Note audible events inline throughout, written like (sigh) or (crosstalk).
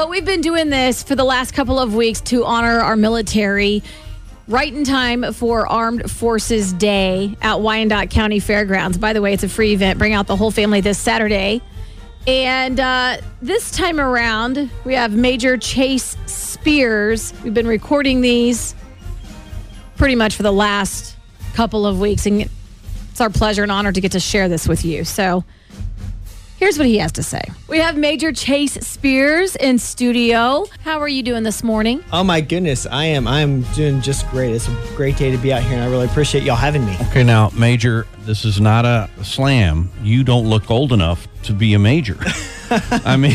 But we've been doing this for the last couple of weeks to honor our military. Right in time for Armed Forces Day at Wyandotte County Fairgrounds. By the way, it's a free event. Bring out the whole family this Saturday. And uh, this time around, we have Major Chase Spears. We've been recording these pretty much for the last couple of weeks. And it's our pleasure and honor to get to share this with you. So here's what he has to say. We have Major Chase Spears in studio. How are you doing this morning? Oh my goodness, I am. I am doing just great. It's a great day to be out here, and I really appreciate y'all having me. Okay, now, Major, this is not a slam. You don't look old enough to be a major. (laughs) I mean,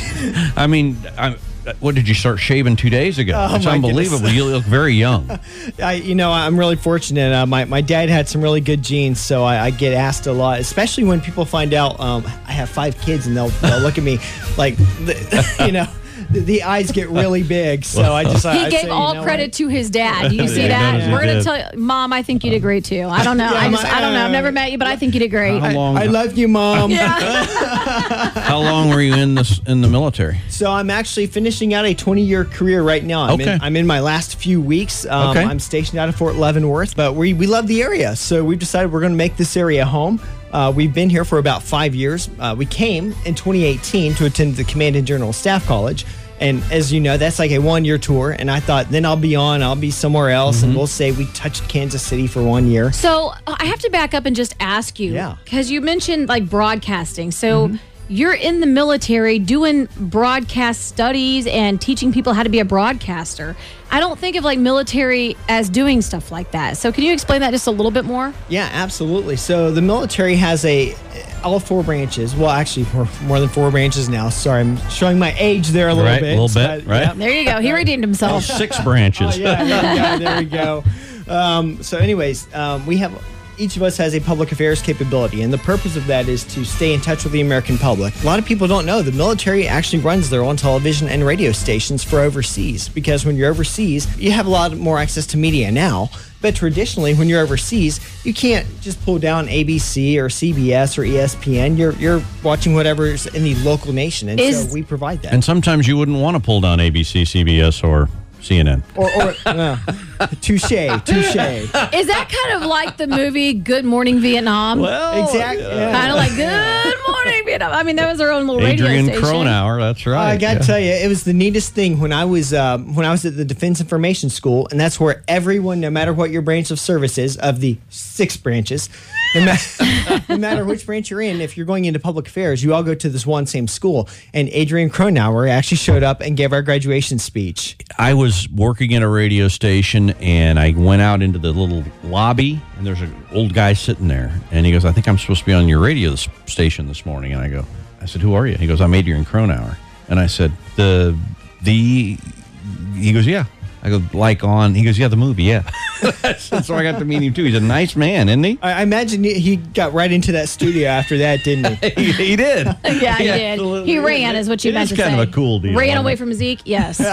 I mean, I, what did you start shaving two days ago? Oh, it's unbelievable. You look very young. (laughs) I, you know, I'm really fortunate. Uh, my my dad had some really good genes, so I, I get asked a lot, especially when people find out um, I have five kids, and they'll they'll look at me (laughs) like, (laughs) you know. The, the eyes get really big, so I (laughs) just He I, I gave say, you all know credit what? to his dad. You see Yeah, that? he We're gonna did. tell you, Mom. I think you did great too. I don't know. I just, I don't know. I've never met you, but I think you did great. How long? I love you, mom. (laughs) How long were you in this in the military? So I'm actually finishing out a 20 year career right now. I'm, Okay. in, I'm in my last few weeks. Um, Okay. I'm stationed out of Fort Leavenworth, but we, we love the area. So we've decided we're going to make this area home. Uh, we've been here for about five years. Uh, we came in 2018 to attend the Command and General Staff College. And as you know, that's like a one year tour. And I thought then I'll be on, I'll be somewhere else. Mm-hmm. And we'll say we touched Kansas City for one year. So uh, I have to back up and just ask you, Yeah. because you mentioned like broadcasting. So Mm-hmm. You're in the military doing broadcast studies and teaching people how to be a broadcaster. I don't think of like military as doing stuff like that. So can you explain that just a little bit more? Yeah, absolutely. So the military has a all four branches. Well, actually, more, more than four branches now. Sorry, I'm showing my age there a little Right, bit. a little bit, right? yeah. There you go. He redeemed himself. Six branches. Oh, yeah, yeah, yeah, there we go. (laughs) Um, so, anyways, um, we have each of us has a public affairs capability, and the purpose of that is to stay in touch with the American public. A lot of people don't know the military actually runs their own television and radio stations for overseas because when you're overseas, you have a lot more access to media now. But traditionally, when you're overseas, you can't just pull down ABC or CBS or ESPN. You're you're watching whatever's in the local nation, and Is- so we provide that. And sometimes you wouldn't want to pull down ABC, CBS, or CNN. or, or uh, touche, touche. Is that kind of like the movie Good Morning Vietnam? Well, exactly. Kind of like Good Morning Vietnam. I mean, that was our own little Adrian radio station. Cronauer, that's right. I got to yeah. tell you, it was the neatest thing when I was um, when I was at the Defense Information School, and that's where everyone, no matter what your branch of service is, of the six branches, no, ma- (laughs) no matter which branch you're in, if you're going into public affairs, you all go to this one same school. And Adrian Cronauer actually showed up and gave our graduation speech. I was working at a radio station and I went out into the little lobby and there's an old guy sitting there and he goes, I think I'm supposed to be on your radio station this morning. And I go, I said, who are you? He goes, I'm Adrian Cronauer. And I said, the, the, he goes, yeah. I go, like on, he goes, yeah, the movie, yeah. (laughs) (laughs) so I got to meet him too. He's a nice man, isn't he? I, I imagine he- he got right into that studio after that, didn't he? (laughs) he, he did. (laughs) Yeah, he did. He ran, is what you It meant is to kind say. of a cool deal. Ran away mean. from Zeke. Yes, he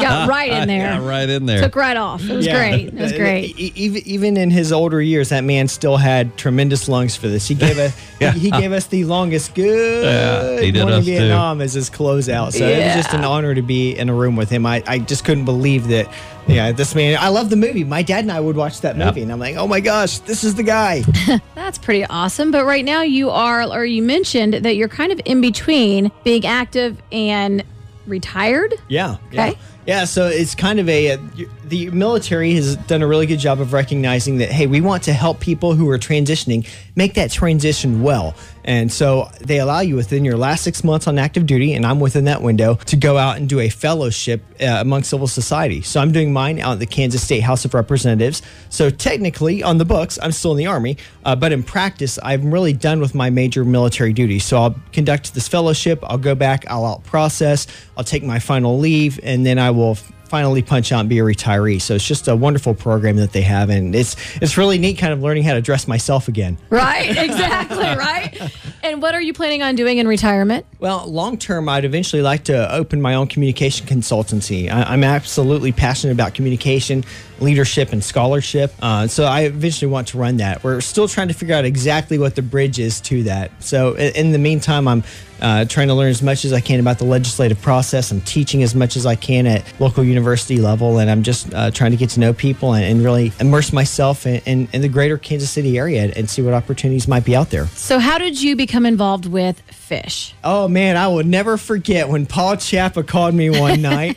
got right in there. Yeah, right in there. Took right off. It was Yeah. great. It was uh, great. E- Even even in his older years, that man still had tremendous lungs for this. He gave us Yeah. he, he gave us the longest good Yeah, he did morning us too. Vietnam as his closeout. So it was just an honor to be in a room with him. I, I just couldn't believe that. Yeah, this man. I love the movie. My dad and I would watch that Yep. movie, and I'm like, oh my gosh, this is the guy. (laughs) That's pretty awesome. But right now, you are, or you mentioned that you're kind of in between being active and retired. Yeah. Yeah. Okay. Yeah, so it's kind of a, uh, the military has done a really good job of recognizing that, hey, we want to help people who are transitioning make that transition well. And so they allow you within your last six months on active duty, and I'm within that window, to go out and do a fellowship uh, among civil society. So I'm doing mine out at the Kansas State House of Representatives. So technically, on the books, I'm still in the Army, uh, but in practice, I'm really done with my major military duty. So I'll conduct this fellowship, I'll go back, I'll out process, I'll take my final leave, and then I will finally punch out and be a retiree. So it's just a wonderful program that they have, and it's it's really neat, kind of learning how to dress myself again. Right. (laughs) Exactly. right. And what are you planning on doing in retirement? Well, long term, I'd eventually like to open my own communication consultancy. I, I'm absolutely passionate about communication. Leadership and scholarship. Uh, so I eventually want to run that. We're still trying to figure out exactly what the bridge is to that. So in, in the meantime, I'm uh, trying to learn as much as I can about the legislative process. I'm teaching as much as I can at local university level, and I'm just uh, trying to get to know people and, and really immerse myself in, in, in the greater Kansas City area and see what opportunities might be out there. So, how did you become involved with fish? Oh man, I will never forget when Paul Chappa called me one (laughs) night.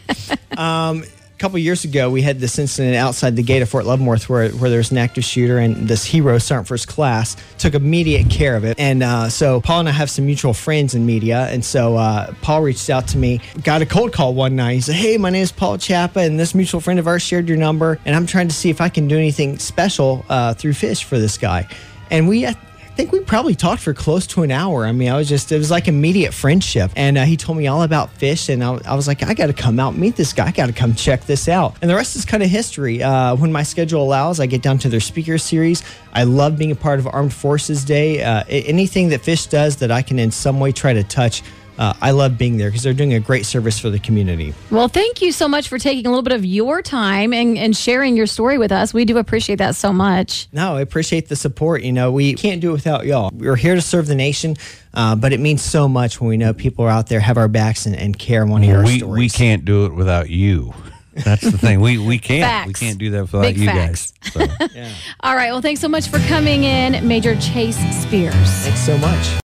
um, a couple years ago, we had this incident outside the gate of Fort Leavenworth where, where there's an active shooter, and this hero, Sergeant First Class, took immediate care of it. And uh, so Paul and I have some mutual friends in media, and so uh, Paul reached out to me, got a cold call one night. He said, "Hey, my name is Paul Chappa, and this mutual friend of ours shared your number, and I'm trying to see if I can do anything special uh, through fish for this guy." And we think we probably talked for close to an hour. I mean, I was just, it was like immediate friendship. And uh, he told me all about fish. And I, I was like, I got to come out meet this guy. I got to come check this out. And the rest is kind of history. Uh, when my schedule allows, I get down to their speaker series. I love being a part of Armed Forces Day. Uh, anything that Fish does that I can in some way try to touch uh, I love being there because they're doing a great service for the community. Well, thank you so much for taking a little bit of your time and, and sharing your story with us. We do appreciate that so much. No, I appreciate the support. You know, we can't do it without y'all. We're here to serve the nation, uh, but it means so much when we know people are out there, have our backs, and, and care and want to hear we, our stories. We can't do it without you. That's the thing. We we can't. Facts. We can't do that without Big you facts. guys. So. (laughs) yeah. All right. Well, thanks so much for coming in, Major Chase Spears. Thanks so much.